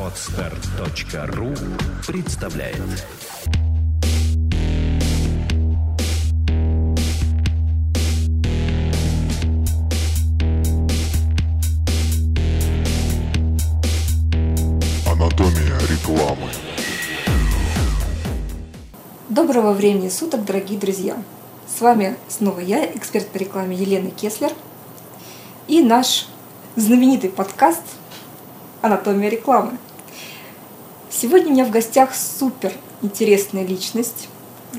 Отстар.ру представляет Анатомия рекламы. Доброго времени суток, дорогие друзья! С вами снова я, эксперт по рекламе Елена Кеслер, и наш знаменитый подкаст «Анатомия рекламы». Сегодня у меня в гостях супер интересная личность,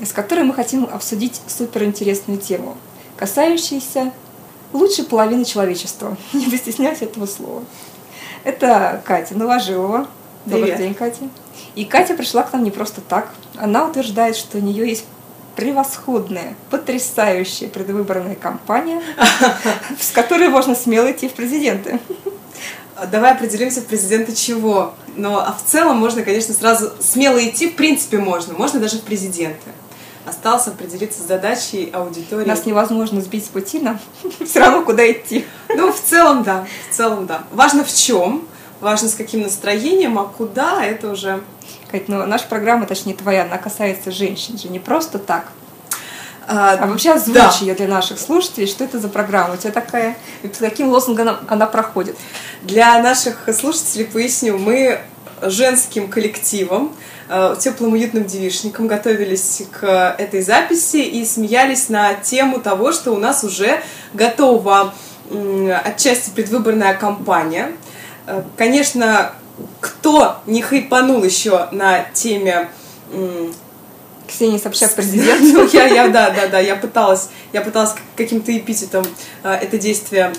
с которой мы хотим обсудить супер интересную тему, касающуюся лучшей половины человечества. Не постесняюсь этого слова. Это Катя Новожилова. Добрый Привет. день, Катя. И Катя пришла к нам не просто так. Она утверждает, что у нее есть превосходная, потрясающая предвыборная кампания, с которой можно смело идти в президенты. Давай определимся в президенты чего. Но а в целом можно, конечно, сразу смело идти, в принципе, можно. Можно даже в президенты. Осталось определиться с задачей аудитории. Нас невозможно сбить с пути, нам все равно куда идти. Ну, в целом, да. В целом, да. Важно в чем, важно с каким настроением, а куда, это уже... Кать, ну наша программа, точнее твоя, она касается женщин же, не просто так. А, А вообще озвучи да. ее для наших слушателей, что это за программа, у тебя такая, и под каким лозунгом она, она проходит. Для наших слушателей поясню, мы женским коллективом, э, теплым уютным девишником готовились к этой записи и смеялись на тему того, что у нас уже готова отчасти предвыборная кампания. Э, Конечно, кто не хайпанул еще на теме Ксения Собчак, президент. ну, я, я, да, да, да, я пыталась, я пыталась каким-то эпитетом э, это действие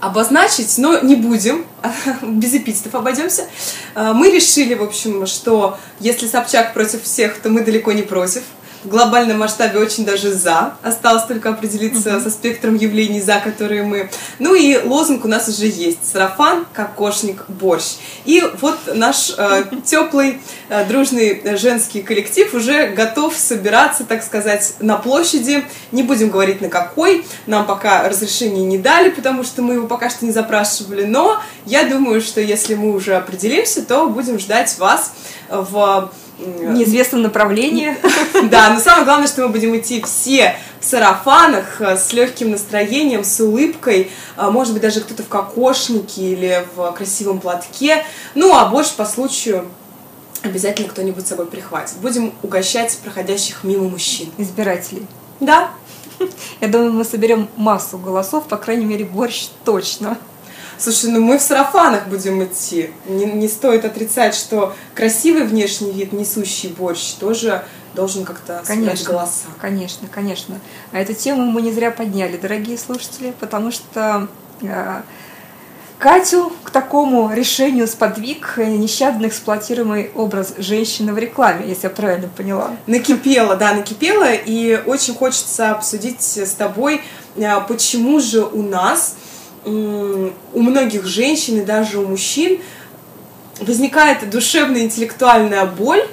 обозначить, но не будем, без эпитетов обойдемся. Э, Мы решили, в общем, что если Собчак против всех, то мы далеко не против. В глобальном масштабе очень даже за. Осталось только определиться со спектром явлений, за которые мы. Ну и лозунг у нас уже есть. Сарафан, кокошник, борщ. И вот наш теплый, дружный э, женский коллектив уже готов собираться, так сказать, на площади. Не будем говорить на какой. Нам пока разрешения не дали, потому что мы его пока что не запрашивали. Но я думаю, что если мы уже определимся, то будем ждать вас в Неизвестном направлении. да, но самое главное, что мы будем идти все в сарафанах, э, с легким настроением, с улыбкой, а, может быть, даже кто-то в кокошнике или в красивом платке. Ну, а больше по случаю обязательно кто-нибудь с собой прихватит. Будем угощать проходящих мимо мужчин. Избирателей. Да, Я думаю, мы соберем массу голосов, по крайней мере, борщ точно. Слушай, ну мы в сарафанах будем идти. Не, не стоит отрицать, что красивый внешний вид, несущий борщ, тоже должен как-то Конечно, голоса. конечно, конечно. А эту тему мы не зря подняли, дорогие слушатели, потому что э, Катю к такому решению сподвиг э, нещадно эксплуатируемый образ женщины в рекламе, если я правильно поняла. Накипело, да, накипело, и очень хочется обсудить с тобой, а, почему же у нас, у многих женщин и даже у мужчин возникает душевная интеллектуальная боль,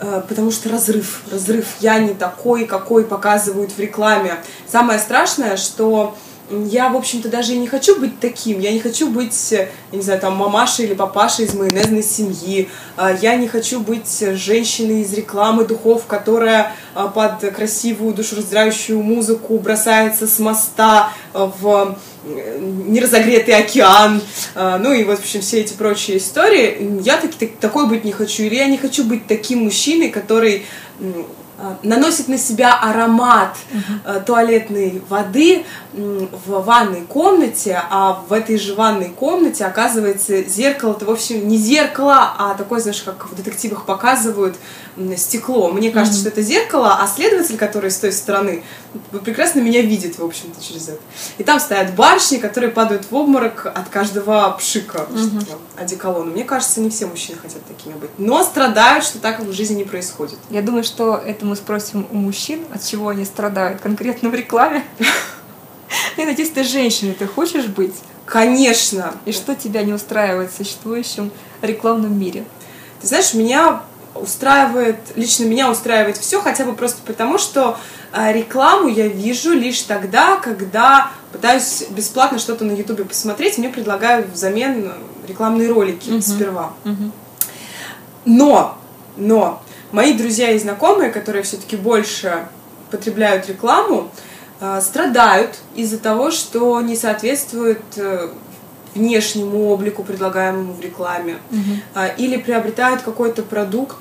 э, потому что разрыв, разрыв, я не такой, какой показывают в рекламе. Самое страшное, что я, в общем-то, даже и не хочу быть таким. Я не хочу быть, э, я не знаю, там, мамашей или папашей из майонезной семьи. А, Я не хочу быть женщиной из рекламы духов, которая а, под красивую душераздирающую музыку бросается с моста а, в э, неразогретый океан. Ну и в общем, все эти прочие истории. Я таки, так- такой быть не хочу. Или я не хочу быть таким мужчиной, который наносит на себя аромат э, туалетной воды в ванной комнате, а в этой же ванной комнате оказывается зеркало, это вовсе не зеркало, а такое, знаешь, как в детективах показывают, стекло. Мне кажется, что это зеркало, а следователь, который с той стороны, прекрасно меня видит, в общем-то, через это. И там стоят барышни, которые падают в обморок от каждого пшика что одеколона. Мне кажется, не все мужчины хотят такими быть. Но страдают, что так в жизни не происходит. Я думаю, что это мы спросим у мужчин, от чего они страдают конкретно в рекламе. Я надеюсь, ты женщиной, ты хочешь быть? Конечно. И что тебя не устраивает в существующем рекламном мире? Ты знаешь, меня устраивает, лично меня устраивает все, хотя бы просто потому, что а, рекламу я вижу лишь тогда, когда пытаюсь бесплатно что-то на Ютубе посмотреть, мне предлагают взамен рекламные ролики Мгм. сперва. Мгм. Но, но мои друзья и знакомые, которые все-таки больше потребляют рекламу, страдают из-за того, что не соответствует э, внешнему облику, предлагаемому в рекламе. А, или приобретают какой-то продукт,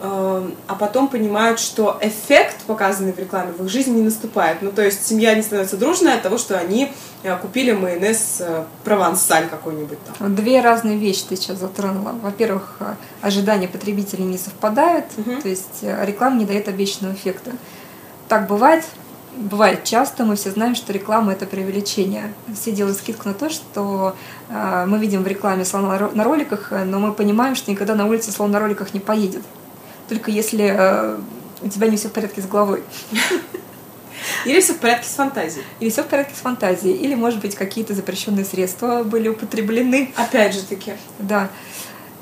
э, а потом понимают, что эффект, показанный в рекламе, в их жизни не наступает. Ну, то есть семья не становится дружной от того, что они э, купили майонез э, провансаль какой-нибудь там. Две разные вещи ты сейчас затронула. Во-первых, э, ожидания потребителей не совпадают, Мгм. то есть э, реклама не дает обещанного эффекта. Так бывает, бывает часто, мы все знаем, что реклама это преувеличение. Все делают скидку на то, что э, мы видим в рекламе слон на ро- на роликах, но мы понимаем, что никогда на улице слон на роликах не поедет. Только если э, у тебя не все в порядке с головой. Или все в порядке с фантазией. Или все в порядке с фантазией, или, может быть, какие-то запрещенные средства были употреблены. Опять же таки. Да.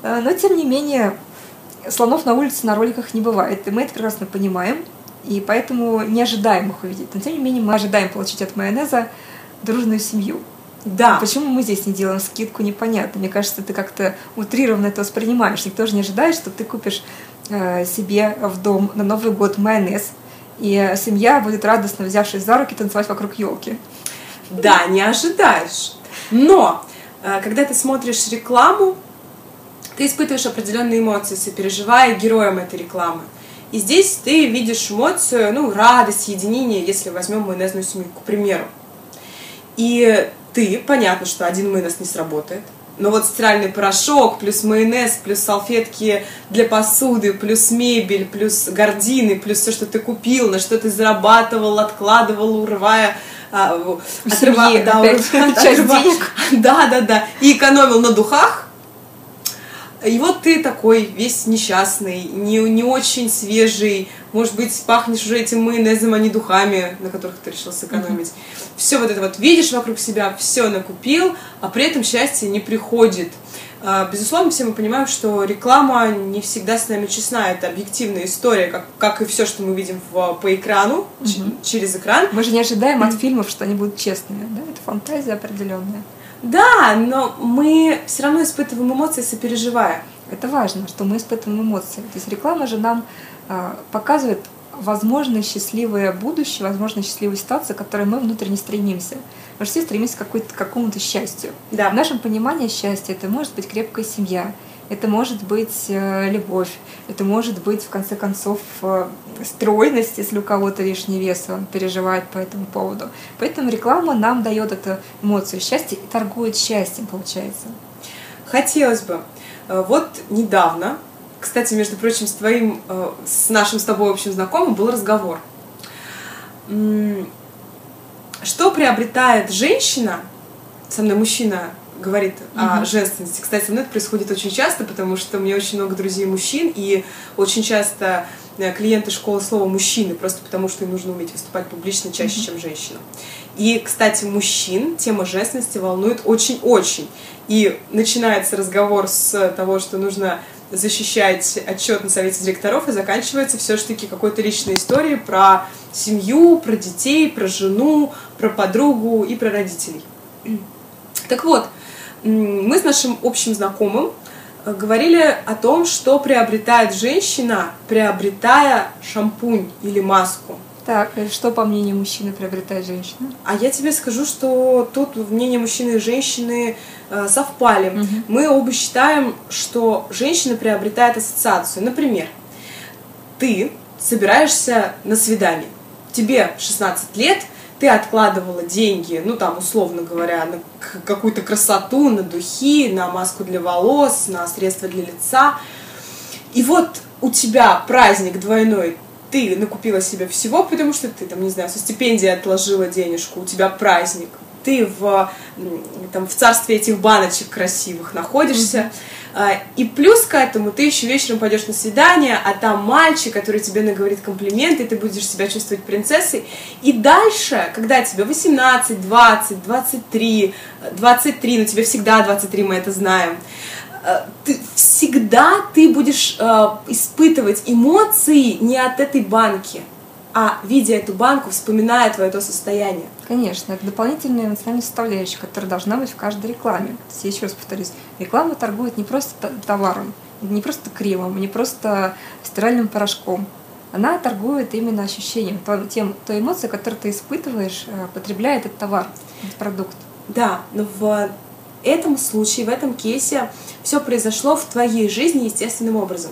Э, Но, тем не менее, слонов на улице на роликах не бывает. И мы это прекрасно понимаем. И поэтому не ожидаем их увидеть. Но, тем не менее, мы ожидаем получить от майонеза дружную семью. Да. Почему мы здесь не делаем скидку, непонятно. Мне кажется, ты как-то утрированно это воспринимаешь. Никто же не ожидает, что ты купишь э, себе в дом на Новый год майонез, и э, семья будет радостно, взявшись за руки, танцевать вокруг елки. Да, не ожидаешь. Но, э, когда ты смотришь рекламу, ты испытываешь определенные эмоции, сопереживая героям этой рекламы. И здесь ты видишь эмоцию, ну, радость, единение, если возьмем майонезную семью, к примеру. И ты, понятно, что один майонез не сработает, но вот стиральный порошок, плюс майонез, плюс салфетки для посуды, плюс мебель, плюс гардины, плюс все, что ты купил, на что ты зарабатывал, откладывал, урывая а, У семьи да, урывая- часть отрыва- денег. Да, да, да. И экономил на духах. И вот ты такой весь несчастный, не, не очень свежий, может быть, пахнешь уже этим майонезом, а не духами, на которых ты решил сэкономить. Все вот это вот видишь вокруг себя, все накупил, а при этом счастье не приходит. А, Безусловно, все мы понимаем, что реклама не всегда с нами честна. Это объективная история, как, как и все, что мы видим в- по экрану, ч- через экран. Мы же не ожидаем от фильмов, что они будут честными. Да? Это фантазия определенная. Да, но мы все равно испытываем эмоции, сопереживая. Это важно, что мы испытываем эмоции. То есть реклама же нам а, показывает возможно счастливое будущее, возможно счастливую ситуацию, к которой мы внутренне стремимся. Мы все стремимся к, к какому-то счастью. Да. В нашем понимании счастья это может быть крепкая семья, это может быть э, любовь, это может быть, в конце концов, э, стройность, если у кого-то лишний вес, он переживает по этому поводу. Поэтому реклама нам дает эту эмоцию счастья и торгует счастьем, получается. Хотелось бы. Э, Вот недавно, кстати, между прочим, с твоим, с нашим с тобой общим знакомым был разговор. Что приобретает женщина, со мной мужчина говорит о Мгм. женственности. Кстати, со мной это происходит очень часто, потому что у меня очень много друзей мужчин, и очень часто э, клиенты школы слова мужчины, просто потому что им нужно уметь выступать публично чаще, чем женщинам. И, кстати, мужчин тема женственности волнует очень-очень. И начинается разговор с того, что нужно защищать отчет на совете директоров, и заканчивается все-таки какой-то личной историей про семью, про детей, про жену, про подругу и про родителей. Так вот, мы с нашим общим знакомым э, говорили о том, что приобретает женщина, приобретая шампунь или маску. Так, и что, по мнению мужчины, приобретает женщина? А я тебе скажу, что тут мнения мужчины и женщины э, совпали. Мгм. Мы оба считаем, что женщина приобретает ассоциацию. Например, ты собираешься на свидание. Тебе 16 лет, ты откладывала деньги, ну там, условно говоря, на какую-то красоту, на духи, на маску для волос, на средства для лица. И вот у тебя праздник двойной, ты накупила себе всего, потому что ты, там, не знаю, со стипендии отложила денежку, у тебя праздник, ты в, там, в царстве этих баночек красивых находишься, А, и плюс к этому ты еще вечером пойдешь на свидание, а там мальчик, который тебе наговорит комплименты, и ты будешь себя чувствовать принцессой. И дальше, когда тебе 18, 20, 23, 23, но тебе всегда 23, мы это знаем, э, ты, всегда ты будешь э, испытывать эмоции не от этой банки. А видя эту банку, вспоминая твое то состояние. Конечно, это дополнительная эмоциональная составляющая, которая должна быть в каждой рекламе. Я еще раз повторюсь, реклама торгует не просто товаром, не просто кремом, не просто стиральным порошком. Она торгует именно ощущением, тем, той эмоцией, которую ты испытываешь, э, потребляя этот товар, этот продукт. Да, но в этом случае, в этом кейсе все произошло в твоей жизни естественным образом.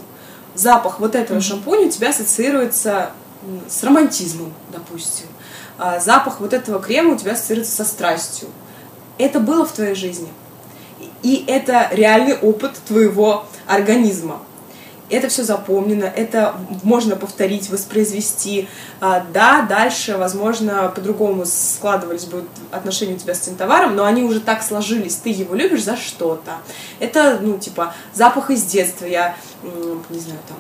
Запах вот этого шампуня у тебя ассоциируется с романтизмом, допустим. А запах вот этого крема у тебя ассоциируется со страстью. Это было в твоей жизни. И это реальный опыт твоего организма. Это все запомнено, это можно повторить, воспроизвести. А, Да, дальше, возможно, по-другому складывались будут отношения у тебя с этим товаром, но они уже так сложились, ты его любишь за что-то. Это, ну, типа, запах из детства. Я, не знаю, там,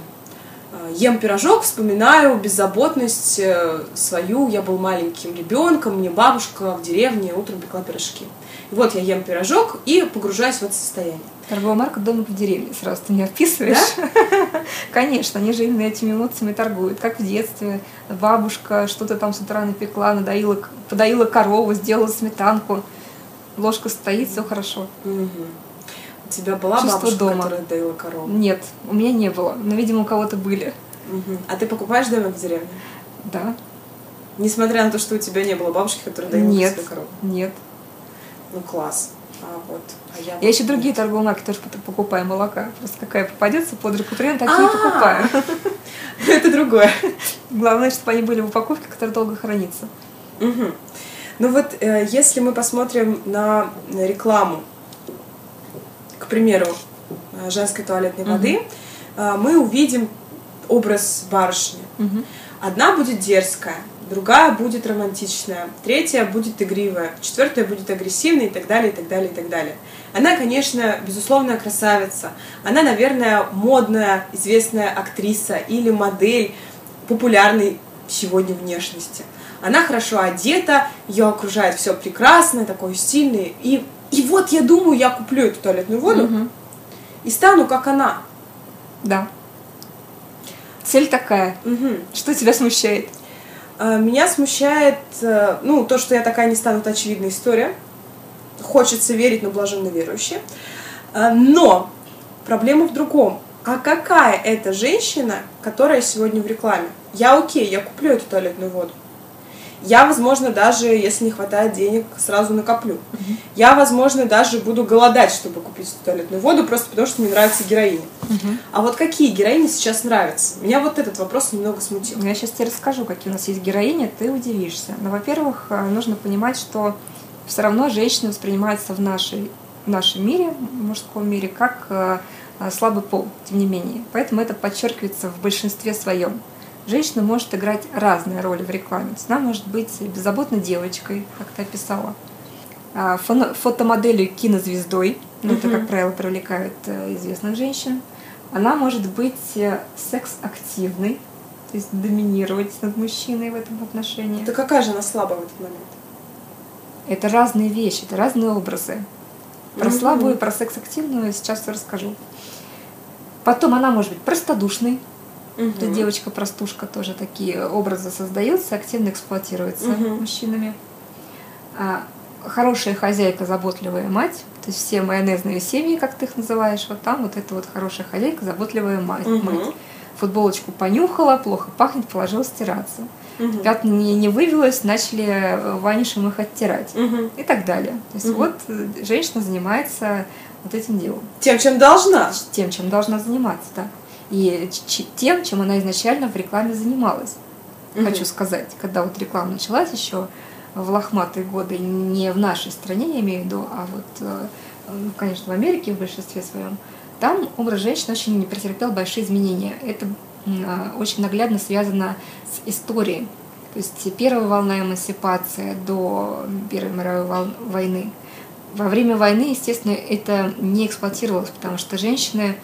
ем пирожок, вспоминаю беззаботность э, свою. Я был маленьким ребенком, мне бабушка в деревне утром пекла пирожки. И вот я ем пирожок и погружаюсь в это состояние. Торговая марка «Домик в деревне». Сразу ты не описываешь. Конечно, они же именно этими эмоциями торгуют. Как в детстве. Бабушка что-то там с утра напекла, надоила, подоила корову, сделала сметанку. Ложка стоит, все хорошо. У тебя была Чувство бабушка, дома. которая доила корову? Нет, у меня не было. Но, видимо, у кого-то были. Мгм. А ты покупаешь домик в деревне? Да. Несмотря на то, что у тебя не было бабушки, которая доила Нет. свою корову. Нет. Ну класс. А вот. А я, Я еще другие торговые марки тоже покупаю молока. Просто какая попадется под руку прям, такие А. покупаю. Это другое. Главное, чтобы они были в упаковке, которая долго хранится. Ну вот, э, если мы посмотрим на рекламу, примеру, э, женской туалетной воды, э, мы увидим образ барышни. Мгм. Одна будет дерзкая, другая будет романтичная, третья будет игривая, четвертая будет агрессивная и так далее, и так далее, и так далее. Она, конечно, безусловная красавица. Она, наверное, модная, известная актриса или модель популярной сегодня внешности. Она хорошо одета, ее окружает все прекрасное, такое стильное. И, и вот я думаю, я куплю эту туалетную воду Мгм. и стану как она. Да. Цель такая. Мгм. Что тебя смущает? А, Меня смущает, э, ну, то, что я такая не стану, это очевидная история. Хочется верить, но блаженно верующие. А, Но проблема в другом. А какая это женщина, которая сегодня в рекламе? Я окей, я куплю эту туалетную воду. Я, возможно, даже, если не хватает денег, сразу накоплю. Я, возможно, даже буду голодать, чтобы купить туалетную воду, просто потому что мне нравится героиня. А вот какие героини сейчас нравятся? Меня вот этот вопрос немного смутил. Я сейчас тебе расскажу, какие у нас есть героини, ты удивишься. Но, во-первых, э, нужно понимать, что все равно женщина воспринимается в, нашей, в нашем мире, в мужском мире, как э, э, слабый пол, тем не менее. Поэтому это подчеркивается в большинстве своем. Женщина может играть разные роли в рекламе. Она может быть беззаботной девочкой, как ты описала, а, фотомоделью кинозвездой, ну, это, как правило, привлекает э, известных женщин. Она может быть э, секс-активной, то есть доминировать над мужчиной в этом отношении. Да какая же она слабая в этот момент? Это разные вещи, это разные образы. Про слабую про секс-активную сейчас все расскажу. Потом она может быть простодушной. Мгм. девочка-простушка тоже такие образы создаются, активно эксплуатируются Мгм. мужчинами. А, хорошая хозяйка, заботливая мать. То есть все майонезные семьи, как ты их называешь, вот там вот это вот хорошая хозяйка, заботливая мать. Мгм. мать. Футболочку понюхала, плохо пахнет, положила стираться. Мгм. Пятна не, не вывелось, начали э, ванишем их оттирать. Мгм. И так далее. То есть Мгм. вот э, женщина занимается вот этим делом Тем, чем должна. тем, чем должна заниматься, да. И тем, чем она изначально в рекламе занималась. Мгм. Хочу сказать, когда вот реклама началась еще в лохматые годы, не в нашей стране, я имею в виду, а вот, э, ну, конечно, в Америке в большинстве своем, там образ женщины очень не претерпел большие изменения. Это а, очень наглядно связано с историей. То есть первая волна эмансипации до Первой мировой войны. Во время войны, естественно, это не эксплуатировалось, потому что женщины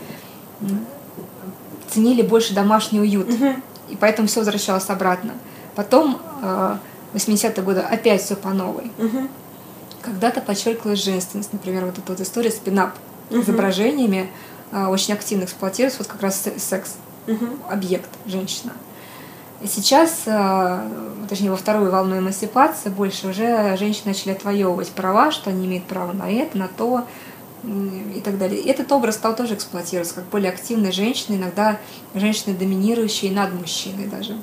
ценили больше домашний уют. Мгм. И поэтому все возвращалось обратно. Потом, э, 80-е годы, опять все по новой. Мгм. Когда-то подчеркивалась женственность. Например, вот эта вот история с пинап Мгм. изображениями э, очень активно эксплуатировалась вот как раз се- секс, Мгм. объект, женщина. Сейчас, э, точнее, во вторую волну эмансипации больше уже женщины начали отвоевывать права, что они имеют право на это, на то и так далее. Этот образ стал тоже эксплуатироваться как более активная женщина, иногда женщины, доминирующие над мужчиной даже.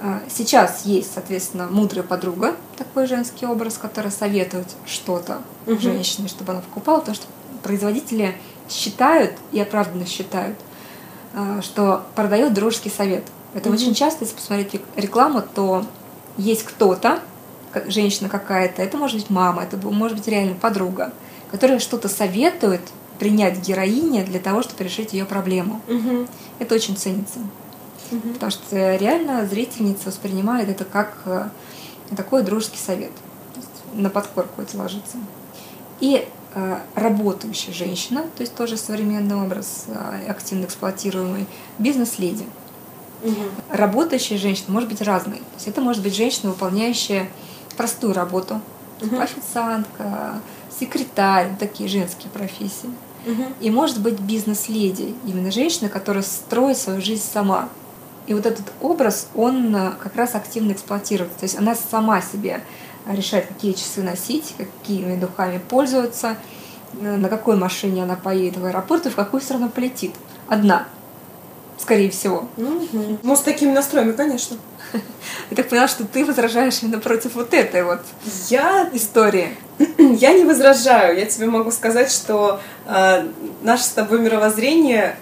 А, сейчас есть, соответственно, мудрая подруга, такой женский образ, который советует что-то угу. женщине, чтобы она покупала, потому что производители считают и оправданно считают, а, что продает дружеский совет. Это угу. очень часто, если посмотреть рекламу, то есть кто-то, женщина какая-то, это может быть мама, это может быть реально подруга, которая что-то советует принять героине для того, чтобы решить ее проблему. Угу. Это очень ценится. Угу. Потому что реально зрительница воспринимает это как э, такой дружеский совет. на подкорку это ложится. И э, работающая женщина, то есть тоже современный образ, э, активно эксплуатируемый, бизнес-леди. Угу. Работающая женщина может быть разной. То есть это может быть женщина, выполняющая простую работу, угу. официантка, секретарь, такие женские профессии. Угу. И может быть бизнес-леди, именно женщина, которая строит свою жизнь сама. И вот этот образ, он э, как раз активно эксплуатируется. То есть она сама себе решает, какие часы носить, какими духами пользоваться, э, на какой машине она поедет в аэропорт и в какую страну полетит. Одна, скорее всего. Угу. Ну, с такими настроями, конечно. Я так поняла, что ты возражаешь именно против вот этой вот я... истории. Я не возражаю. Я тебе могу сказать, что э, наше с тобой мировоззрение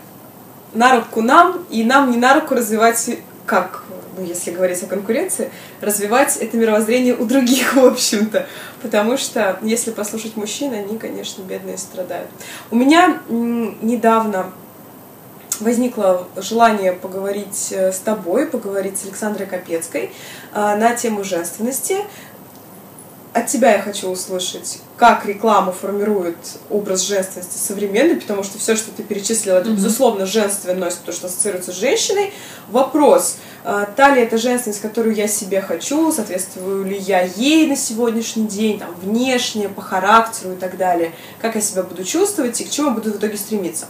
на руку нам, и нам не на руку развивать, как, ну, если говорить о конкуренции, развивать это мировоззрение у других, в общем-то. Потому что, если послушать мужчин, они, конечно, бедные страдают. У меня недавно возникло желание поговорить э, с тобой, поговорить с Александрой Капецкой э, на тему женственности от тебя я хочу услышать, как реклама формирует образ женственности современный, потому что все, что ты перечислила, это, mm-hmm. безусловно, женственность, то, что ассоциируется с женщиной. Вопрос, э, та ли это женственность, которую я себе хочу, соответствую ли я ей на сегодняшний день, там, внешне, по характеру и так далее, как я себя буду чувствовать и к чему буду в итоге стремиться.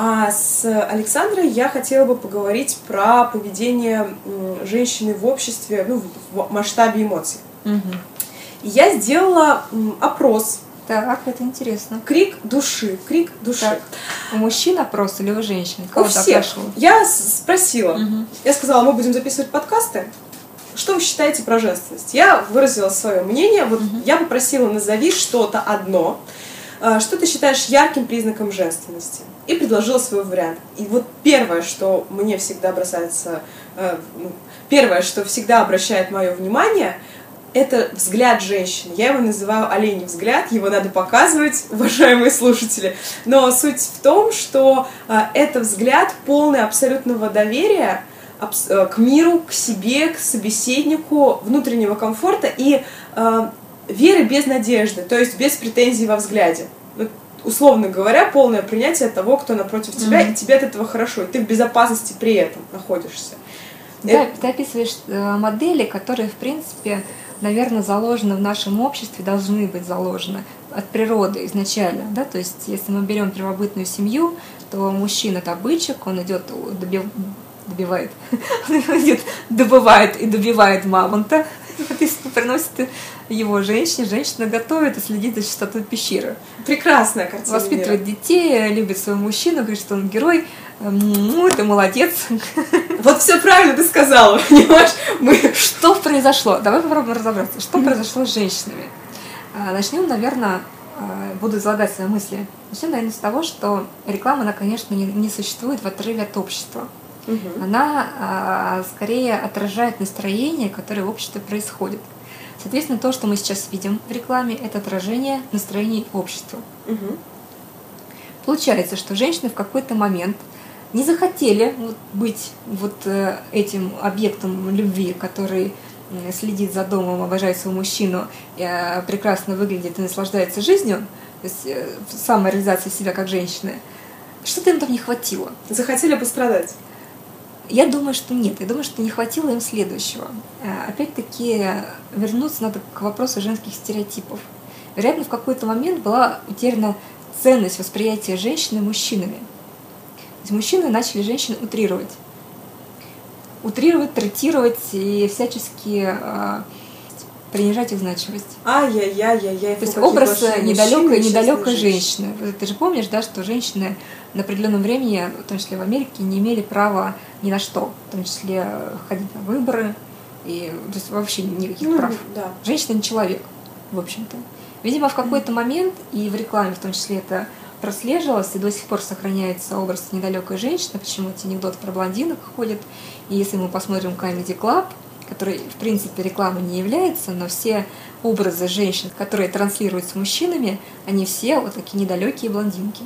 А с Александрой я хотела бы поговорить про поведение женщины в обществе, ну, в масштабе эмоций. Угу я сделала опрос. Так, это интересно. Крик души, крик души. Так. У мужчин опрос или у женщин? У всех. Я спросила. Угу. Я сказала, мы будем записывать подкасты. Что вы считаете про женственность? Я выразила свое мнение. Вот угу. я попросила, назови что-то одно, что ты считаешь ярким признаком женственности? И предложила свой вариант. И вот первое, что мне всегда бросается, э, ну, первое, что всегда обращает мое внимание – это взгляд женщины. Я его называю оленей взгляд, его надо показывать, уважаемые слушатели. Но суть в том, что э, это взгляд полный абсолютного доверия э, к миру, к себе, к собеседнику, внутреннего комфорта и веры без надежды, то есть без претензий во взгляде. Вот, условно говоря, полное принятие того, кто напротив тебя, mm-hmm. и тебе от этого хорошо, и ты в безопасности при этом находишься. Да, это... ты описываешь э, модели, которые, в принципе, наверное, заложены в нашем обществе, должны быть заложены от природы изначально. Да? То есть, если мы берем первобытную семью, то мужчина это бычек, он идет добив... добивает, он идет, добывает и добивает мамонта, соответственно, приносит его женщине, женщина готовит и следит за чистотой пещеры. Прекрасная картина. Воспитывает мира. детей, любит своего мужчину, говорит, что он герой, ну, ты молодец. Вот все правильно ты сказала, понимаешь? Мы... Что произошло? Давай попробуем разобраться. Что произошло с женщинами? А, начнем, наверное, а, буду излагать свои мысли. Начнем, наверное, с того, что реклама, она, конечно, не, не существует в отрыве от общества. Угу. Она а, скорее отражает настроение, которое в обществе происходит. Соответственно, то, что мы сейчас видим в рекламе, это отражение настроений общества. Угу. Получается, что женщины в какой-то момент не захотели вот быть вот э, этим объектом любви, который следит за домом, обожает своего мужчину, э, прекрасно выглядит и наслаждается жизнью, то есть э, самореализация себя как женщины, что-то им там не хватило. Захотели пострадать? Я думаю, что нет. Я думаю, что не хватило им следующего. Опять-таки, вернуться надо к вопросу женских стереотипов. Вероятно, в какой-то момент была утеряна ценность восприятия женщины мужчинами есть мужчины начали женщин утрировать. утрировать, третировать и всячески э, принижать их значимость. Ай-яй-яй-яй-яй. То есть образ недалекой, мужчины, недалекой женщины. Вот Ты же помнишь, да, что женщины на определенном времени, в том числе в Америке, не имели права ни на что, в том числе ходить на выборы и то есть вообще никаких Ну, прав. да. Женщина не человек, в общем-то. Видимо, в какой-то момент, и в рекламе в том числе это прослеживалось, и до сих пор сохраняется образ недалекой женщины, почему эти анекдоты про блондинок ходят. И если мы посмотрим Comedy Club, который, в принципе, рекламой не является, но все образы женщин, которые транслируются мужчинами, они все вот такие недалекие блондинки.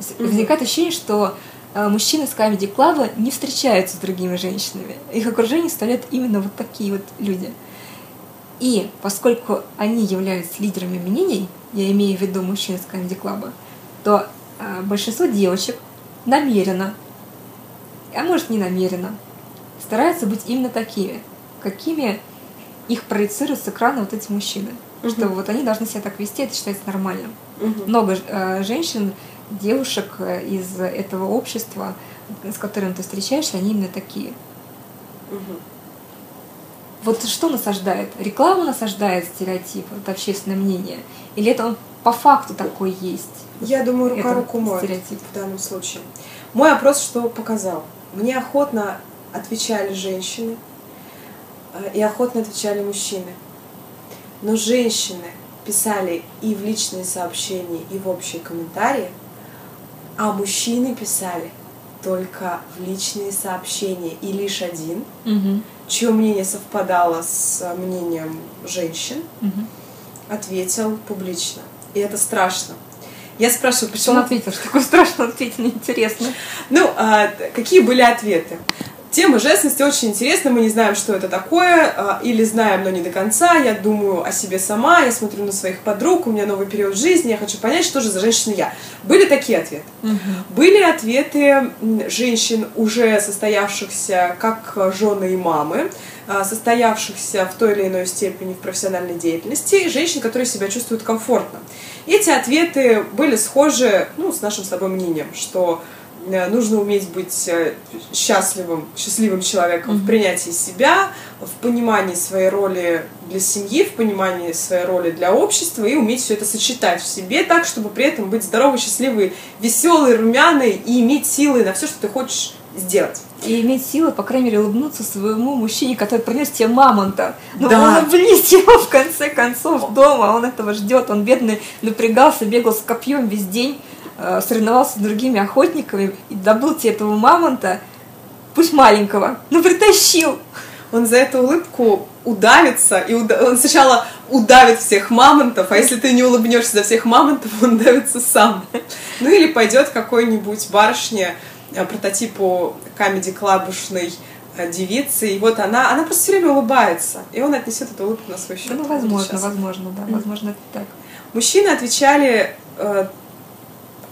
Есть Мгм. Возникает ощущение, что э, мужчины с Comedy Club не встречаются с другими женщинами. Их окружение составляют именно вот такие вот люди. И поскольку они являются лидерами мнений, я имею в виду мужчин из Comedy Club, то э, большинство девочек намеренно, а может не намеренно, стараются быть именно такими, какими их проецируют с экрана вот эти мужчины. Что Мгм. вот они должны себя так вести, это считается нормальным. Мгм. Много э, женщин, девушек э, из этого общества, с которыми ты встречаешься, они именно такие. Мгм. Вот что насаждает? Реклама насаждает стереотип, вот общественное мнение? Или это он по факту такой есть? Я думаю, рука руку моет стереотип. в данном случае. Мой опрос что показал? Мне охотно отвечали женщины э, и охотно отвечали мужчины. Но женщины писали и в личные сообщения, и в общие комментарии, а мужчины писали только в личные сообщения и лишь один, Мгм. чье мнение совпадало с мнением женщин, Мгм. ответил публично. И это страшно. Я спрашиваю, почему он ответил? Что такое страшно ответил? Интересно. Ну, а, какие были ответы? Тема женственности очень интересна, мы не знаем, что это такое, а, или знаем, но не до конца. Я думаю о себе сама, я смотрю на своих подруг, у меня новый период жизни, я хочу понять, что же за женщина я. Были такие ответы. Были ответы женщин, уже состоявшихся как жены и мамы, а, состоявшихся в той или иной степени в профессиональной деятельности, и женщин, которые себя чувствуют комфортно. Эти ответы были схожи ну, с нашим с тобой мнением, что нужно уметь быть э, счастливым, счастливым человеком в принятии себя, в понимании своей роли для семьи, в понимании своей роли для общества и уметь все это сочетать в себе так, чтобы при этом быть здоровой, счастливой, веселой, румяной и иметь силы на все, что ты хочешь сделать. И иметь силы, по крайней мере, улыбнуться своему мужчине, который принес тебе мамонта. Ну, Да. он облить его в конце концов дома, он этого ждет. Он бедный напрягался, бегал с копьем весь день, э, соревновался с другими охотниками и добыл тебе этого мамонта, пусть маленького, но притащил. Он за эту улыбку удавится, и уда- он сначала удавит всех мамонтов, а если ты не улыбнешься за всех мамонтов, он давится сам. Ну или пойдет какой-нибудь барышне, э, прототипу камеди-клабушной э, девицы, и вот она, она просто все время улыбается, и он отнесет эту улыбку на свой счет. Ну, возможно, возможно, да, возможно, это так. Мужчины отвечали, э,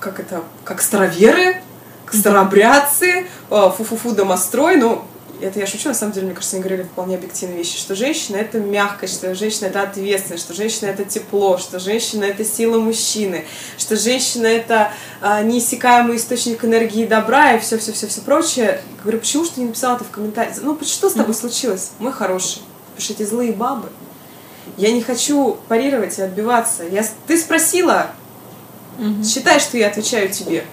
как это, как староверы, как старообрядцы, э, фу-фу-фу, домострой, ну, это я шучу, на самом деле, мне кажется, они говорили вполне объективные вещи, что женщина — это мягкость, что женщина — это ответственность, что женщина — это тепло, что женщина — это сила мужчины, что женщина — это э, неиссякаемый источник энергии и добра и все-все-все-все прочее. Говорю, почему что ты не написала это в комментариях? Ну, что с тобой случилось, мой хороший? Потому что эти злые бабы. Я не хочу парировать и отбиваться. Я, ты спросила, считай, что я отвечаю тебе.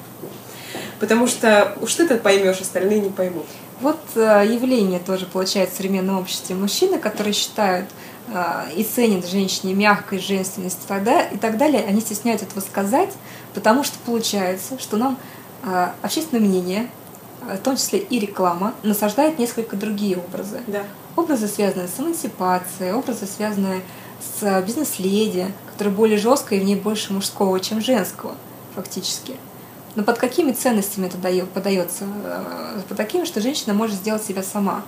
Потому что уж ты-то поймешь, остальные не поймут. Вот э, явление тоже получается в современном обществе. Мужчины, которые считают э, и ценят женщине мягкость, женственность и так, далее, и так далее, они стесняются этого сказать, потому что получается, что нам э, общественное мнение, э, в том числе и реклама, насаждает несколько другие образы. Да. Образы, связанные с эмансипацией, образы, связанные с э, бизнес-леди, которая более жесткая и в ней больше мужского, чем женского, фактически. Но под какими ценностями это дает, подается? Э, Под такими, что женщина может сделать себя сама.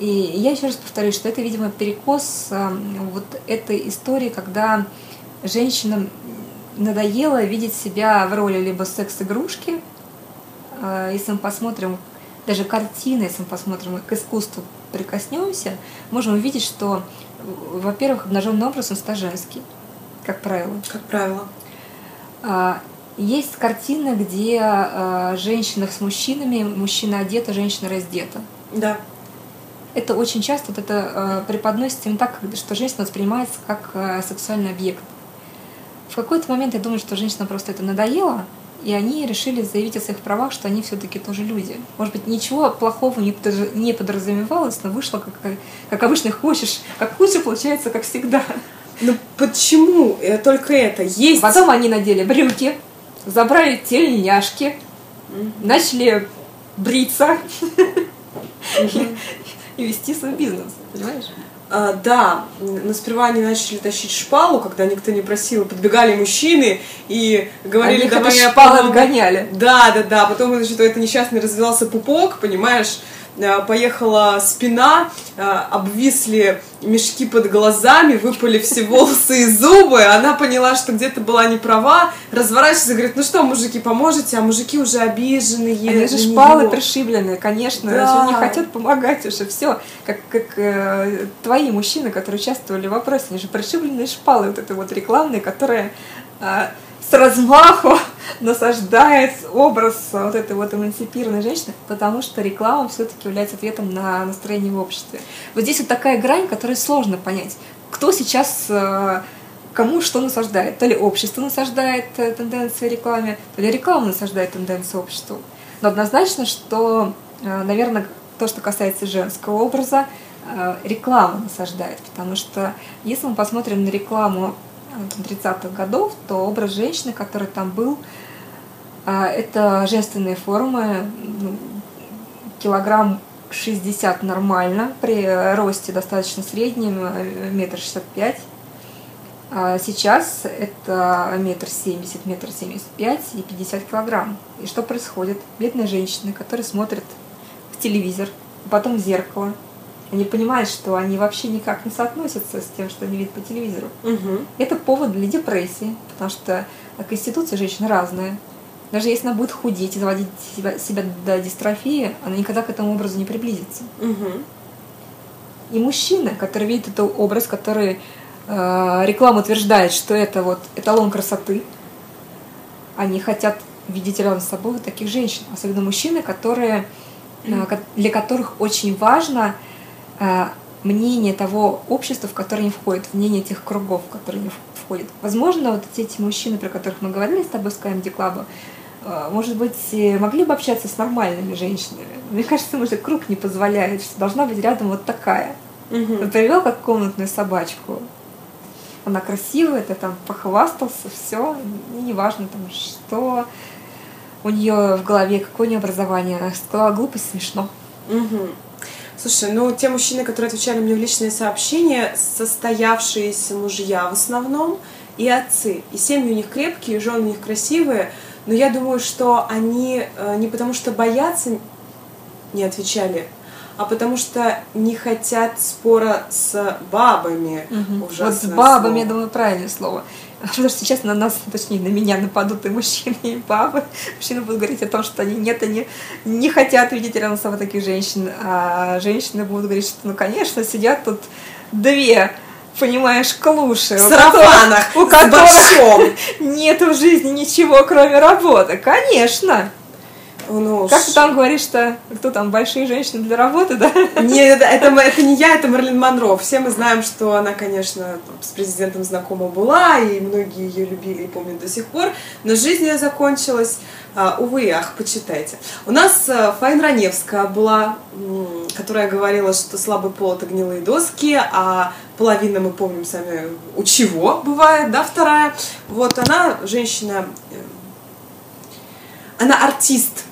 И я еще раз повторюсь, что это, видимо, перекос э, вот этой истории, когда женщинам надоело видеть себя в роли либо секс-игрушки, э, если мы посмотрим даже картины, если мы посмотрим к искусству, прикоснемся, можем увидеть, что, во-первых, обнаженный образ он всегда женский, как правило. Как правило. А, Есть картина, где а, женщина с мужчинами, мужчина одета, женщина раздета. Да. это очень часто вот это э, преподносится именно так, что женщина воспринимается как э, сексуальный объект. В какой-то момент я думаю, что женщина просто это надоело, и они решили заявить о своих правах, что они все-таки тоже люди. Может быть, ничего плохого не, подр- не подразумевалось, но вышло, как, как обычно хочешь, как лучше получается, как всегда. Ну почему э, только это? Есть. Потом они надели брюки, забрали тельняшки, начали бриться и вести свой бизнес, понимаешь? А, да, но сперва они начали тащить шпалу, когда никто не просил, подбегали мужчины и говорили, Они давай я помогу». отгоняли. Да, да, да. Потом, значит, у этой несчастной развивался пупок, понимаешь, поехала спина, а, обвисли мешки под глазами, выпали все волосы и зубы. Она поняла, что где-то была не права, разворачивается и говорит, ну что, мужики, поможете? А мужики уже обиженные. Они же шпалы пришибленные, конечно, Да. они не хотят помогать уже, все. Как, как э, твои мужчины, которые участвовали в вопросе, они же пришибленные шпалы, вот это вот рекламные, которые э, с размаху насаждает образ вот этой вот эмансипированной женщины, потому что реклама все-таки является ответом на настроение в обществе. Вот здесь вот такая грань, которую сложно понять, кто сейчас э, кому что насаждает. То ли общество насаждает э, тенденции рекламе, то ли реклама насаждает тенденции обществу. Но однозначно, что, э, наверное, то, что касается женского образа, реклама насаждает. Потому что если мы посмотрим на рекламу 30-х годов, то образ женщины, который там был, э, это женственные формы, ну, килограмм 60 нормально, при росте достаточно среднем, э, метр шестьдесят пять. А сейчас это метр семьдесят, метр семьдесят пять и 50 килограмм. И что происходит? Бедные женщины, которые смотрят в телевизор, а потом в зеркало, они понимают, что они вообще никак не соотносятся с тем, что они видят по телевизору. Мгм. Это повод для депрессии, потому что конституция женщины разная. Даже если она будет худеть и заводить себя, себя до дистрофии, она никогда к этому образу не приблизится. Мгм. И мужчина, который видит этот образ, который э, реклама утверждает, что это вот эталон красоты, они хотят видеть рядом с собой вот таких женщин. Особенно мужчины, которые, э, для которых очень важно э, мнение того общества, в которое они входят, мнение тех кругов, в которые они в- входят. Возможно, вот эти мужчины, про которых мы говорили с тобой с Comedy Club, э, может быть, э, могли бы общаться с нормальными женщинами. Мне кажется, уже круг не позволяет, что должна быть рядом вот такая. Вот Привел как комнатную собачку. Она красивая, ты там похвастался, все, и неважно там, что у нее в голове, какое у нее образование. Она сказала глупость смешно. Мгм. Слушай, ну те мужчины, которые отвечали мне в личные сообщения, состоявшиеся мужья в основном, и отцы. И семьи у них крепкие, и жены у них красивые, но я думаю, что они э, не потому что боятся не отвечали, а потому что не хотят спора с бабами. Вот Ужасное с бабами, слово. я думаю, правильное слово. Потому что сейчас на нас, точнее, на меня нападут и мужчины, и бабы. Мужчины будут говорить о том, что они нет, они не хотят видеть рядом с собой таких женщин. А женщины будут говорить, что, ну, конечно, сидят тут две, понимаешь, клуши. В у сарафанах, которых- у которых нет в жизни ничего, кроме работы. Конечно. Ну, Как ты там говоришь, что кто там, большие женщины для работы, да? Нет, это, это, это не я, это Марлин Монро. Все мы знаем, что она, конечно, с президентом знакома была, и многие ее любили и помнят до сих пор. Но жизнь ее закончилась. А, увы ах, почитайте. У нас а, Фаин Раневская была, которая говорила, что слабый пол это гнилые доски, а половина мы помним сами у чего бывает, да, вторая. Вот она, женщина, э, она артист,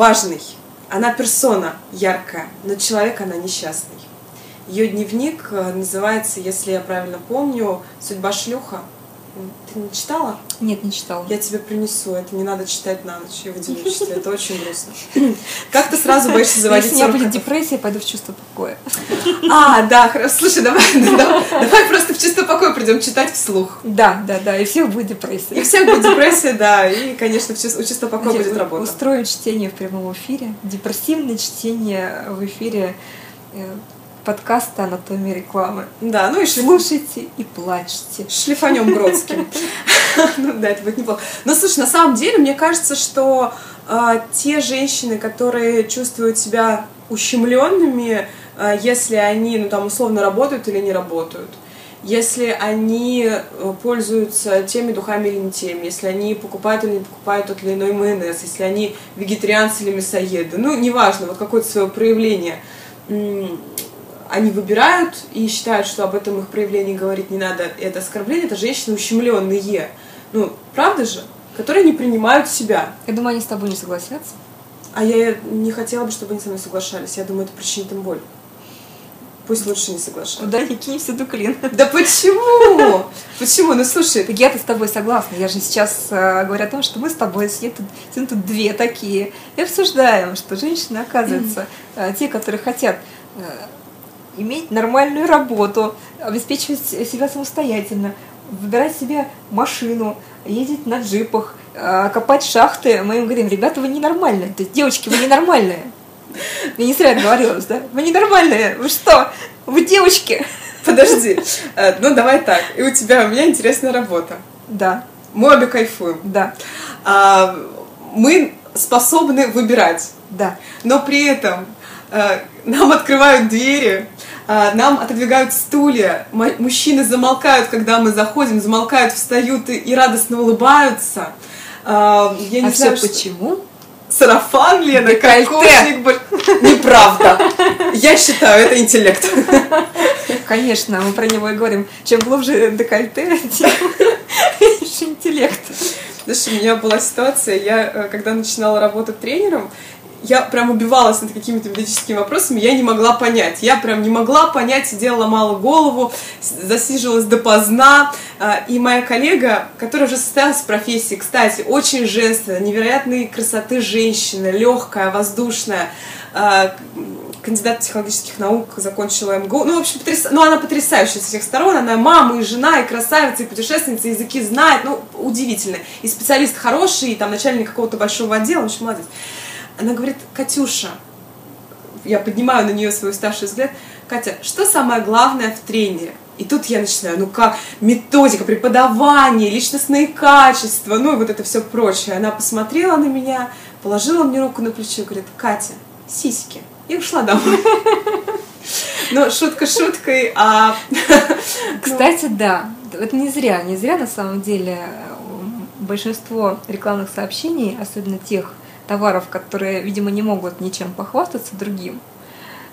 важный. Она персона яркая, но человек она несчастный. Ее дневник э, называется, если я правильно помню, «Судьба шлюха». Ты не читала? Нет, не читала. Я тебе принесу. Это не надо читать на ночь и в одиночестве. Это очень грустно. Как ты сразу боишься заводить Если у меня будет 40 депрессия, я пойду в чувство покоя. А, да, хорошо. Слушай, давай, давай, просто в чисто покой придем читать вслух. Да, да, да, и всех будет И депрессия. всех будет депрессия, да, и, конечно, у чисто покой будет работа. Устроим чтение в прямом эфире. Депрессивное чтение в эфире э, подкаста «Анатомия рекламы». Да, ну и шлиф- Слушайте и плачьте. шлифанем Бродским. Ну да, это будет неплохо. Но слушай, на самом деле, мне кажется, что э, те женщины, которые чувствуют себя ущемленными, э, если они, ну там условно работают или не работают. Если они э, пользуются теми духами или не теми, если они покупают или не покупают тот или иной майонез, если они вегетарианцы или мясоеды, ну, неважно, вот какое-то свое проявление они выбирают и считают, что об этом их проявлении говорить не надо, это оскорбление, это женщины ущемленные. Ну, правда же? Которые не принимают себя. Я думаю, они с тобой не согласятся. А я не хотела бы, чтобы они со мной соглашались. Я думаю, это причинит им боль. Пусть лучше не соглашаются. Да, не кинь всю клин. Да почему? Почему? Ну слушай, Так я-то с тобой согласна. Я же сейчас э, говорю о том, что мы с тобой сидим тут, сидим тут две такие и обсуждаем, что женщины, оказывается, э, те, которые хотят э, иметь нормальную работу, обеспечивать себя самостоятельно, выбирать себе машину, ездить на джипах, э, копать шахты, мы им говорим, ребята, вы ненормальные, то есть девочки, вы ненормальные. Я не зря говорилась, да? Вы ненормальные, вы что? Вы девочки. подожди. Э, Ну давай так. И у тебя, у меня интересная работа. Да, Мы обе кайфуем. да, А, Мы способны выбирать. да. но при этом нам открывают двери, э, нам отодвигают стулья, мужчины замолкают, когда мы заходим, замолкают, встают и, радостно улыбаются. Э, я не а знаю, все что- почему? Сарафан, Лена, Декольте. кокошник. Неправда. Я считаю, это интеллект. Конечно, мы про него и говорим. Чем глубже декольте, тем интеллект. Знаешь, у меня была ситуация, я э, когда начинала работать тренером, я прям убивалась над какими-то методическими вопросами, я не могла понять. Я прям не могла понять, сидела, ломала голову, засиживалась допоздна. А, И моя коллега, которая уже состоялась в профессии, кстати, очень женственная, невероятной красоты женщина, легкая, воздушная, а, кандидат психологических наук, закончила МГУ. Ну, в общем, потряс... ну, она потрясающая со всех сторон. Она мама и жена, и красавица, и путешественница, и языки знает. Ну, удивительно. И специалист хороший, и там начальник какого-то большого отдела, в общем, молодец. Она говорит, Катюша, я поднимаю на нее свой уставший взгляд, Катя, что самое главное в тренере? И тут я начинаю, ну как, методика, преподавание, личностные качества, ну и вот это все прочее. Она посмотрела на меня, положила мне руку на плечо и говорит, Катя, сиськи. И ушла домой. Ну, шутка шуткой, а... Кстати, да, это не зря, не зря на самом деле э, большинство рекламных сообщений, особенно тех товаров, которые, видимо, не могут ничем похвастаться другим,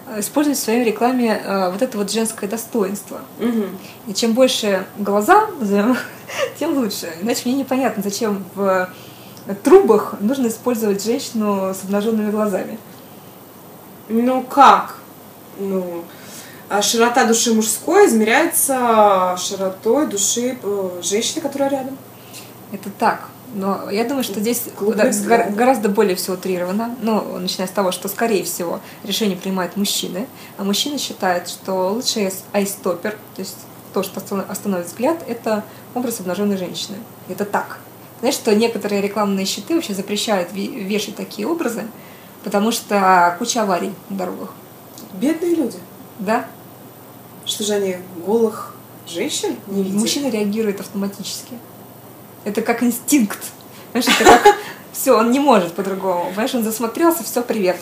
э, используют в своей рекламе э, вот это вот женское достоинство. Мгм. И чем больше глаза, тем лучше. Иначе мне непонятно, зачем в трубах нужно использовать женщину с обнаженными глазами. Ну как? Ну, а широта души мужской измеряется широтой души э, женщины, которая рядом. Это так. Но я думаю, что здесь гора- гораздо более все утрировано. Ну, начиная с того, что, скорее всего, решение принимают мужчины, а мужчина считает, что лучший айстопер, то есть то, что останов- остановит взгляд, это образ обнаженной женщины. Это так. Знаешь, что некоторые рекламные щиты вообще запрещают ве- вешать такие образы, потому что куча аварий на дорогах. Бедные люди. Да? Что же они голых женщин не видели? Мужчина реагирует автоматически. Это как инстинкт. Знаешь, это как... Все, он не может по-другому. Понимаешь, он засмотрелся, все, привет.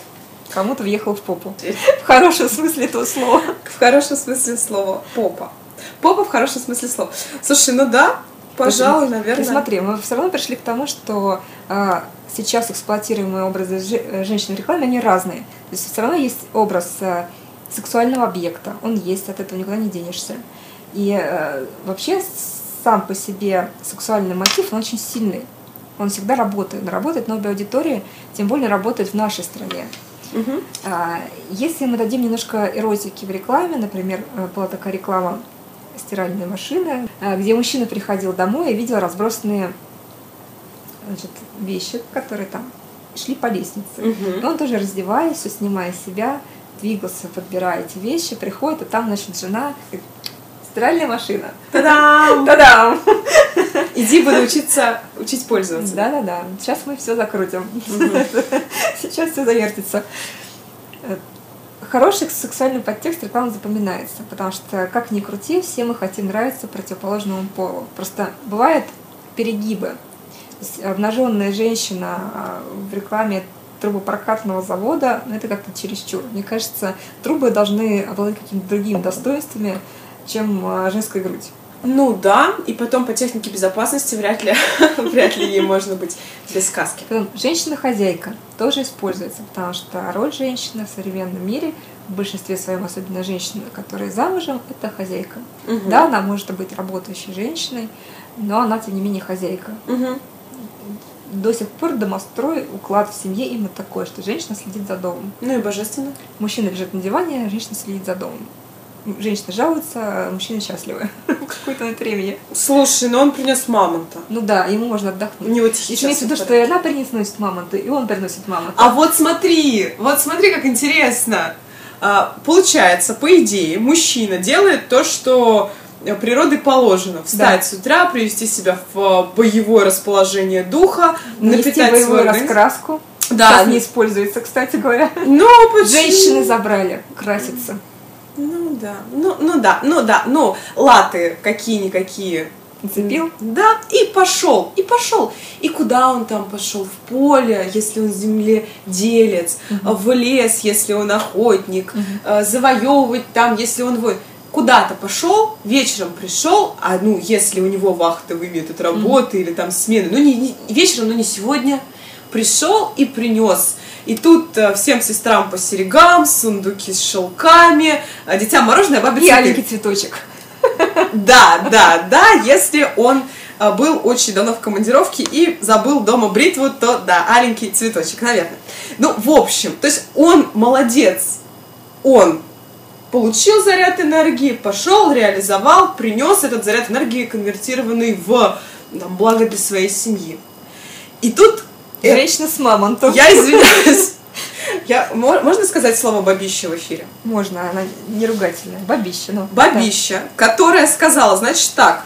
Кому-то въехал в попу. В хорошем смысле этого слова. В хорошем смысле слова. Попа. Попа в хорошем смысле слова. Слушай, ну да, пожалуй, Ты наверное. смотри, мы все равно пришли к тому, что а, сейчас эксплуатируемые образы же- э, женщин в рекламе, они разные. То есть все равно есть образ э, сексуального объекта, он есть, от этого никуда не денешься. И э, вообще сам по себе сексуальный мотив, он очень сильный. Он всегда работает. Он работает на обе аудитории, тем более работает в нашей стране. А, Если мы дадим немножко эротики в рекламе, например, э, была такая реклама стиральной машины, э, где мужчина приходил домой и видел разбросанные значит, вещи, которые там шли по лестнице. И он тоже раздеваясь, всё снимая себя, двигался, подбирая эти вещи, приходит, и там, значит, жена говорит, стиральная машина. Та-дам! Та-дам! Иди буду учиться, учить пользоваться. Да-да-да, сейчас мы все закрутим. Сейчас все завертится. Хороший сексуальный подтекст рекламы запоминается, потому что, как ни крути, все мы хотим нравиться противоположному полу. Просто бывают перегибы. Обнаженная женщина а, в рекламе трубопрокатного завода, ну, это как-то чересчур. Мне кажется, трубы должны обладать какими-то другими достоинствами, чем а, женская грудь. Ну да, и потом по технике безопасности вряд ли, вряд ли ей можно быть без сказки. Женщина-хозяйка тоже используется, потому что роль женщины в современном мире, в большинстве своем, особенно женщины, которые замужем, это хозяйка. Мгм. Да, она может быть работающей женщиной, но она, тем не менее, хозяйка. Мгм. До сих пор домострой, уклад в семье именно такой, что женщина следит за домом. Ну и божественно. Мужчина лежит на диване, а женщина следит за домом. Женщина жалуется, а мужчина счастливы какой-то момент времени. Слушай, ну он принес мамонта. Ну да, ему можно У отдохнуть. него тихий Еще имеется в виду, час что и она приносит мамонта, и он приносит мамонта. А вот смотри, вот смотри, как интересно. А, Получается, по идее, мужчина делает то, что природой положено. Встать Да. с утра, привести себя в а, боевое расположение духа, Нанести напитать боевую свой организм. раскраску. Да, Сейчас не используется, кстати говоря. Ну, почему? Женщины забрали краситься. Ну да, ну, ну да, ну да, ну латы какие-никакие. Нацепил? Да, и пошел, и пошел. И куда он там пошел? В поле, если он земледелец, в лес, если он охотник, э, завоевывать там, если он воин. Куда-то пошел, вечером пришел, а ну, если у него вахтовый метод работы или там смены, ну, не, не- вечером, но не сегодня, пришел и принес. И тут э, всем сестрам по серегам, сундуки с шелками, а дитя мороженое, бабе И аленький цветочек. Да, да, да, если он а, был очень давно в командировке и забыл дома бритву, то да, аленький цветочек, наверное. Ну, в общем, то есть он молодец, он получил заряд энергии, пошел, реализовал, принес этот заряд энергии, конвертированный в там, благо для своей семьи. И тут э, Женщина с мамонтом. я извиняюсь. Я, мо- можно сказать слово бабище в эфире? Можно, она не ругательная. Бабища, ну. бабища, которая сказала, значит так,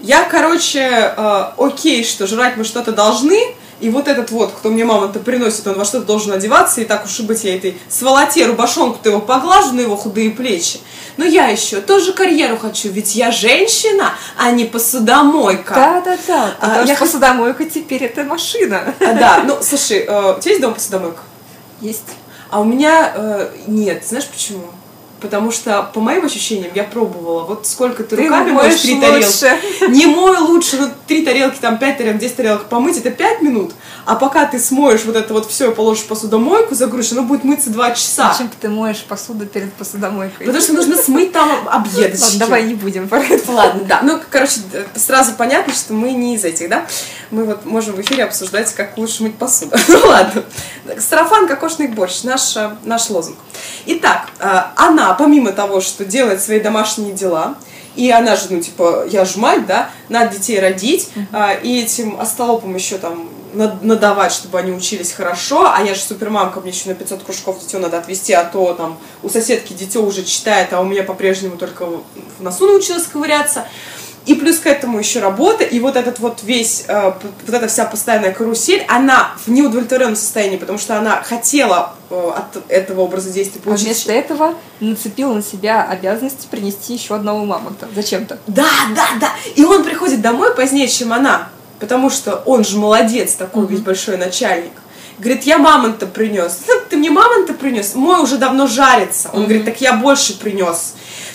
я, короче, э, окей, что жрать мы что-то должны, и вот этот вот, кто мне мама-то приносит, он во что-то должен одеваться, и так уж и быть, я этой сволоте рубашонку-то его поглажу на его худые плечи. Но я еще тоже карьеру хочу, ведь я женщина, а не посудомойка. Да, да, да. А, Потому я что хот- посудомойка теперь это машина. А, да, ну, слушай, э, у тебя есть дома посудомойка? Есть. А у меня э, нет, знаешь почему? Потому что, по моим ощущениям, я пробовала, вот сколько ты, Ты руками моешь три тарелки. Не мой лучше, ну, три тарелки, там, пять тарелок, 10 тарелок помыть, это пять минут. А пока ты смоешь вот это вот все и положишь в посудомойку, загрузишь, оно будет мыться два часа. Зачем ты моешь посуду перед посудомойкой? Потому что нужно смыть там объедочки. Ладно, давай не будем. Ладно, да. Ну, короче, сразу понятно, что мы не из этих, да? Мы вот можем в эфире обсуждать, как лучше мыть посуду. Ну ладно. Сарафан, кокошный борщ, наш, э, наш лозунг. Итак, э, она, помимо того, что делает свои домашние дела, и она же, ну, типа, я же мать, да, надо детей родить, а, и этим остолопам еще там над- надавать, чтобы они учились хорошо, а я же супермамка, мне еще на 500 кружков дитё надо отвезти, а то там у соседки дитё уже читает, а у меня по-прежнему только в носу научилась ковыряться. И плюс к этому еще работа, и вот этот вот весь, э, вот эта вся постоянная карусель, она в неудовлетворенном состоянии, потому что она хотела э, от этого образа действия А получить... вместо этого нацепил на себя обязанности принести еще одного мамонта. Зачем-то. Да, да, да. И он приходит домой позднее, чем она. Потому что он же молодец, такой весь большой начальник. Говорит, я мамонта принес. Ты мне мамонта принес? Мой уже давно жарится. Он говорит, так я больше принес.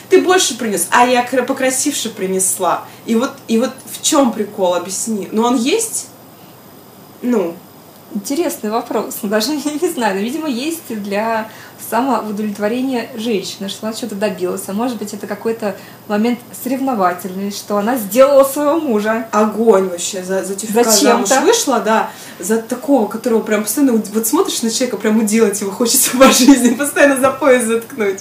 Ты больше принес, а я кра- покрасивше принесла. И вот, и вот в чем прикол, объясни. Ну он есть? Ну, Интересный вопрос. Даже не, не знаю. Но, видимо, есть для самоудовлетворения женщины, что она что-то добилась. А может быть, это какой-то момент соревновательный, что она сделала своего мужа. огонь вообще за, за тюфика замуж вышла, да, за такого, которого прям постоянно, вот смотришь на человека, прям уделать его хочется по жизни, постоянно за пояс заткнуть.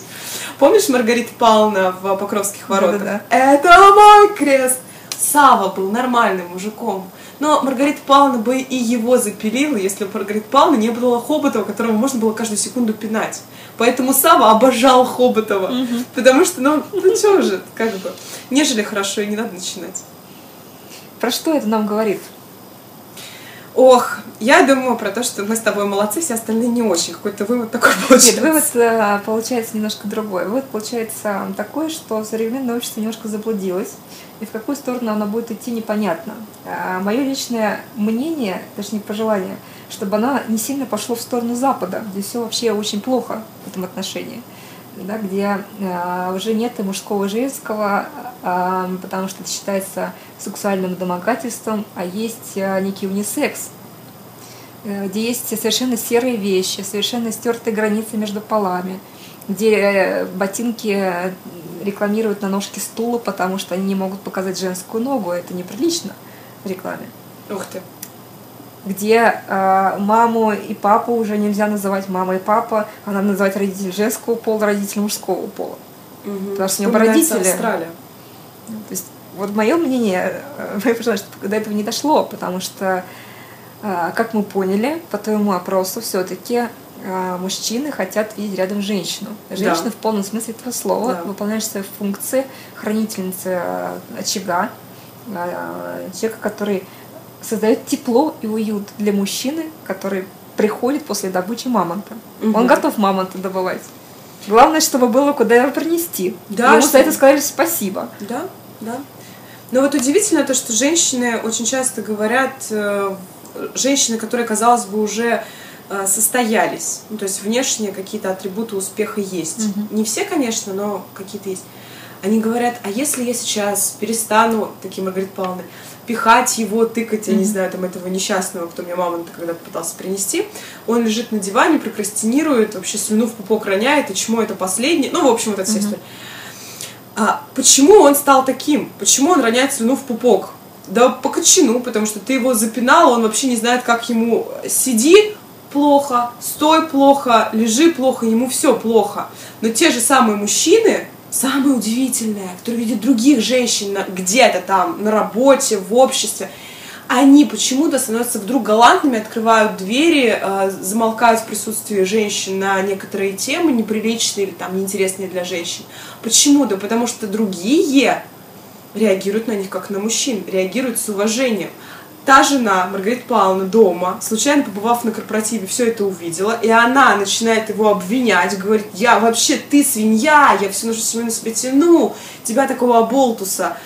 Помнишь Маргарита Павловна в Покровских воротах? Это мой крест! Сава был нормальным мужиком. Но Маргарита Павловна бы и его запилила, если бы Маргарита Павловна не было Хоботова, которого можно было каждую секунду пинать. Поэтому Сава обожал Хоботова. Потому что, ну, ну что же, как бы, нежели хорошо и не надо начинать. Про что это нам говорит? Ох, я думаю про то, что мы с тобой молодцы, все остальные не очень. Какой-то вывод такой получается. Нет, вывод э, получается немножко другой. Вывод получается такой, что современное общество немножко заблудилось, и в какую сторону оно будет идти, непонятно. Мое личное мнение, точнее пожелание, чтобы она не сильно пошла в сторону Запада, где все вообще очень плохо в этом отношении. Да, где э, уже нет и мужского и женского, э, потому что это считается сексуальным домогательством, а есть э, некий унисекс, э, где есть совершенно серые вещи, совершенно стертые границы между полами, где э, ботинки рекламируют на ножке стула, потому что они не могут показать женскую ногу, это неприлично в рекламе. Ух ты. Где э, маму и папу уже нельзя называть мама и папа, а надо называть родителей женского пола, родителей мужского пола. Мгм. Потому что у него родители- Австралия. То есть, вот мое мнение, э, я поняла, что до этого не дошло, потому что, э, как мы поняли по твоему опросу, все-таки мужчины хотят видеть рядом женщину. Женщина Да. в полном смысле этого слова Да. выполняет свои функции хранительницы э, очага, э, человека, который создает тепло и уют для мужчины, который приходит после добычи мамонта. Мгм. Он готов мамонта добывать. Главное, чтобы было куда его принести. Да, Ему за что- это сказали спасибо. Да, да. Но вот удивительно то, что женщины очень часто говорят, э, женщины, которые, казалось бы, уже э, состоялись, ну, то есть внешние какие-то атрибуты успеха есть. Мгм. Не все, конечно, но какие-то есть. Они говорят, а если я сейчас перестану, такие Маргарита Павловна, пихать его, тыкать, я не знаю, там этого несчастного, кто мне мамонта когда-то пытался принести, он лежит на диване, прокрастинирует, вообще слюну в пупок роняет, и чмо это последнее. Ну, в общем, вот эта вся история. А почему он стал таким? Почему он роняет слюну в пупок? Да по кочану, потому что ты его запинал, он вообще не знает, как ему сиди плохо, стой плохо, лежи плохо, ему все плохо. Но те же самые мужчины, самое удивительное, которые видят других женщин где-то там, на работе, в обществе, они почему-то становятся вдруг галантными, открывают двери, э, замолкают в присутствии женщин на некоторые темы неприличные или там неинтересные для женщин. Почему? Да потому что другие реагируют на них как на мужчин, реагируют с уважением. Та жена, Маргарита Павловна, дома, случайно побывав на корпоративе, все это увидела, и она начинает его обвинять, говорит, я вообще, ты свинья, я всю нашу семью на себе тяну, тебя такого оболтуса.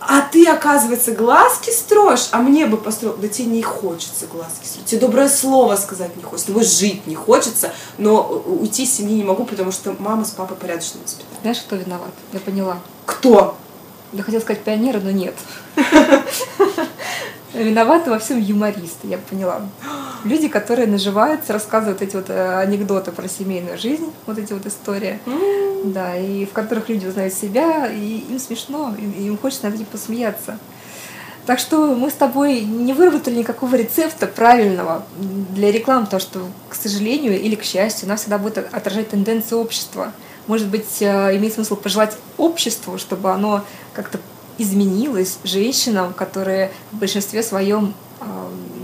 А ты, оказывается, глазки строишь, а мне бы построил. Да тебе не хочется глазки строить. Тебе доброе слово сказать не хочется. Тобой жить не хочется, но уйти из семьи не могу, потому что мама с папой порядочно воспитали. Знаешь, кто виноват? Я поняла. Кто? Я хотела сказать пионеры, но нет. Виноваты во всем юмористы, я поняла. Люди, которые наживаются, рассказывают эти вот э, анекдоты про семейную жизнь, вот эти вот истории, да, и в которых люди узнают себя, и им смешно, и им хочется над этим посмеяться. Так что мы с тобой не выработали никакого рецепта правильного для рекламы, потому что, к сожалению или к счастью, она всегда будет отражать тенденции общества. Может быть, э, имеет смысл пожелать обществу, чтобы оно как-то изменилось женщинам, которые в большинстве своем,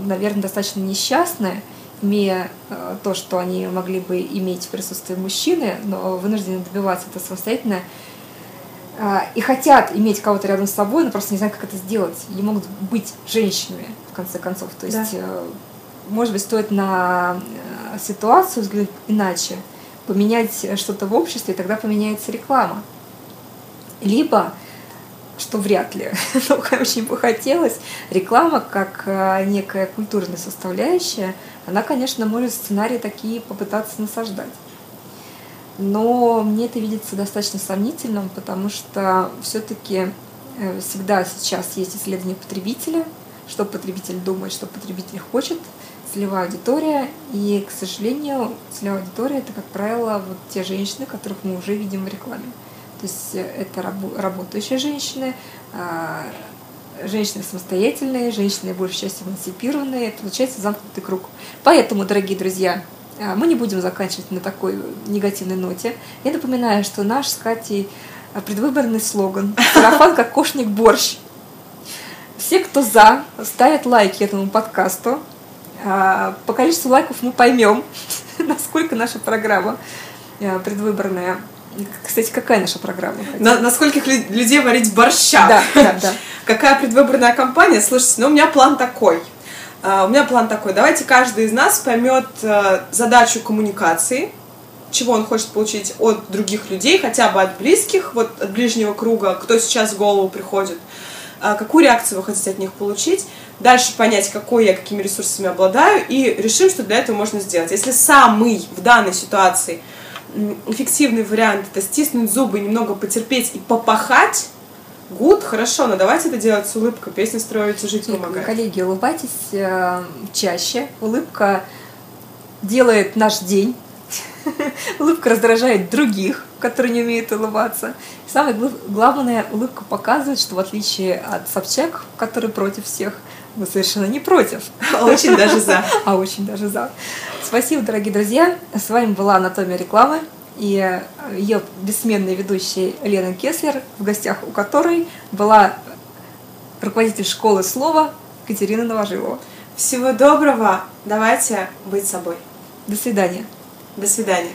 наверное, достаточно несчастны, имея э, то, что они могли бы иметь в присутствии мужчины, но вынуждены добиваться это самостоятельно, а, и хотят иметь кого-то рядом с собой, но просто не знают, как это сделать. Не могут быть женщинами, в конце концов. То есть, Да. э, может быть, стоит на э, ситуацию взглянуть иначе, поменять что-то в обществе, и тогда поменяется реклама. Либо, что вряд ли, но очень бы хотелось, реклама как э, некая культурная составляющая, она, конечно, может сценарии такие попытаться насаждать. Но мне это видится достаточно сомнительным, потому что все-таки всегда сейчас есть исследование потребителя, что потребитель думает, что потребитель хочет, целевая аудитория. И, к сожалению, целевая аудитория это, как правило, вот те женщины, которых мы уже видим в рекламе. То есть это рабо- работающие женщины, а, женщины самостоятельные, женщины большей частью эмансипированные. Это получается замкнутый круг. Поэтому, дорогие друзья, а, мы не будем заканчивать на такой негативной ноте. Я напоминаю, что наш с Катей а, предвыборный слоган «Сарафан как кошник борщ». Все, кто за, ставят лайки этому подкасту. По количеству лайков мы поймем, насколько наша программа предвыборная. Кстати, какая наша программа? На, на скольких лю- людей варить борща? Да, да, да. Какая предвыборная кампания? Слушайте, ну у меня план такой. А, У меня план такой. Давайте каждый из нас поймет э, задачу коммуникации, чего он хочет получить от других людей, хотя бы от близких, вот от ближнего круга, кто сейчас в голову приходит, А, какую реакцию вы хотите от них получить. дальше понять, какой я, какими ресурсами обладаю, и решим, что для этого можно сделать. Если самый в данной ситуации эффективный вариант это стиснуть зубы, немного потерпеть и попахать, гуд, хорошо, но давайте это делать с улыбкой. Песня «Строить и жить» помогает. Коллеги, улыбайтесь э, чаще. Улыбка делает наш день. Улыбка раздражает других, которые не умеют улыбаться. И самое гла- главное, улыбка показывает, что в отличие от Собчак, который против всех, вы совершенно не против, Очень даже за. а очень даже за. Спасибо, дорогие друзья. С вами была «Анатомия рекламы» и ее бессменная ведущая Лена Кеслер, в гостях у которой была руководитель школы слова Катерина Новожилова. Всего доброго, давайте быть собой. До свидания. До свидания.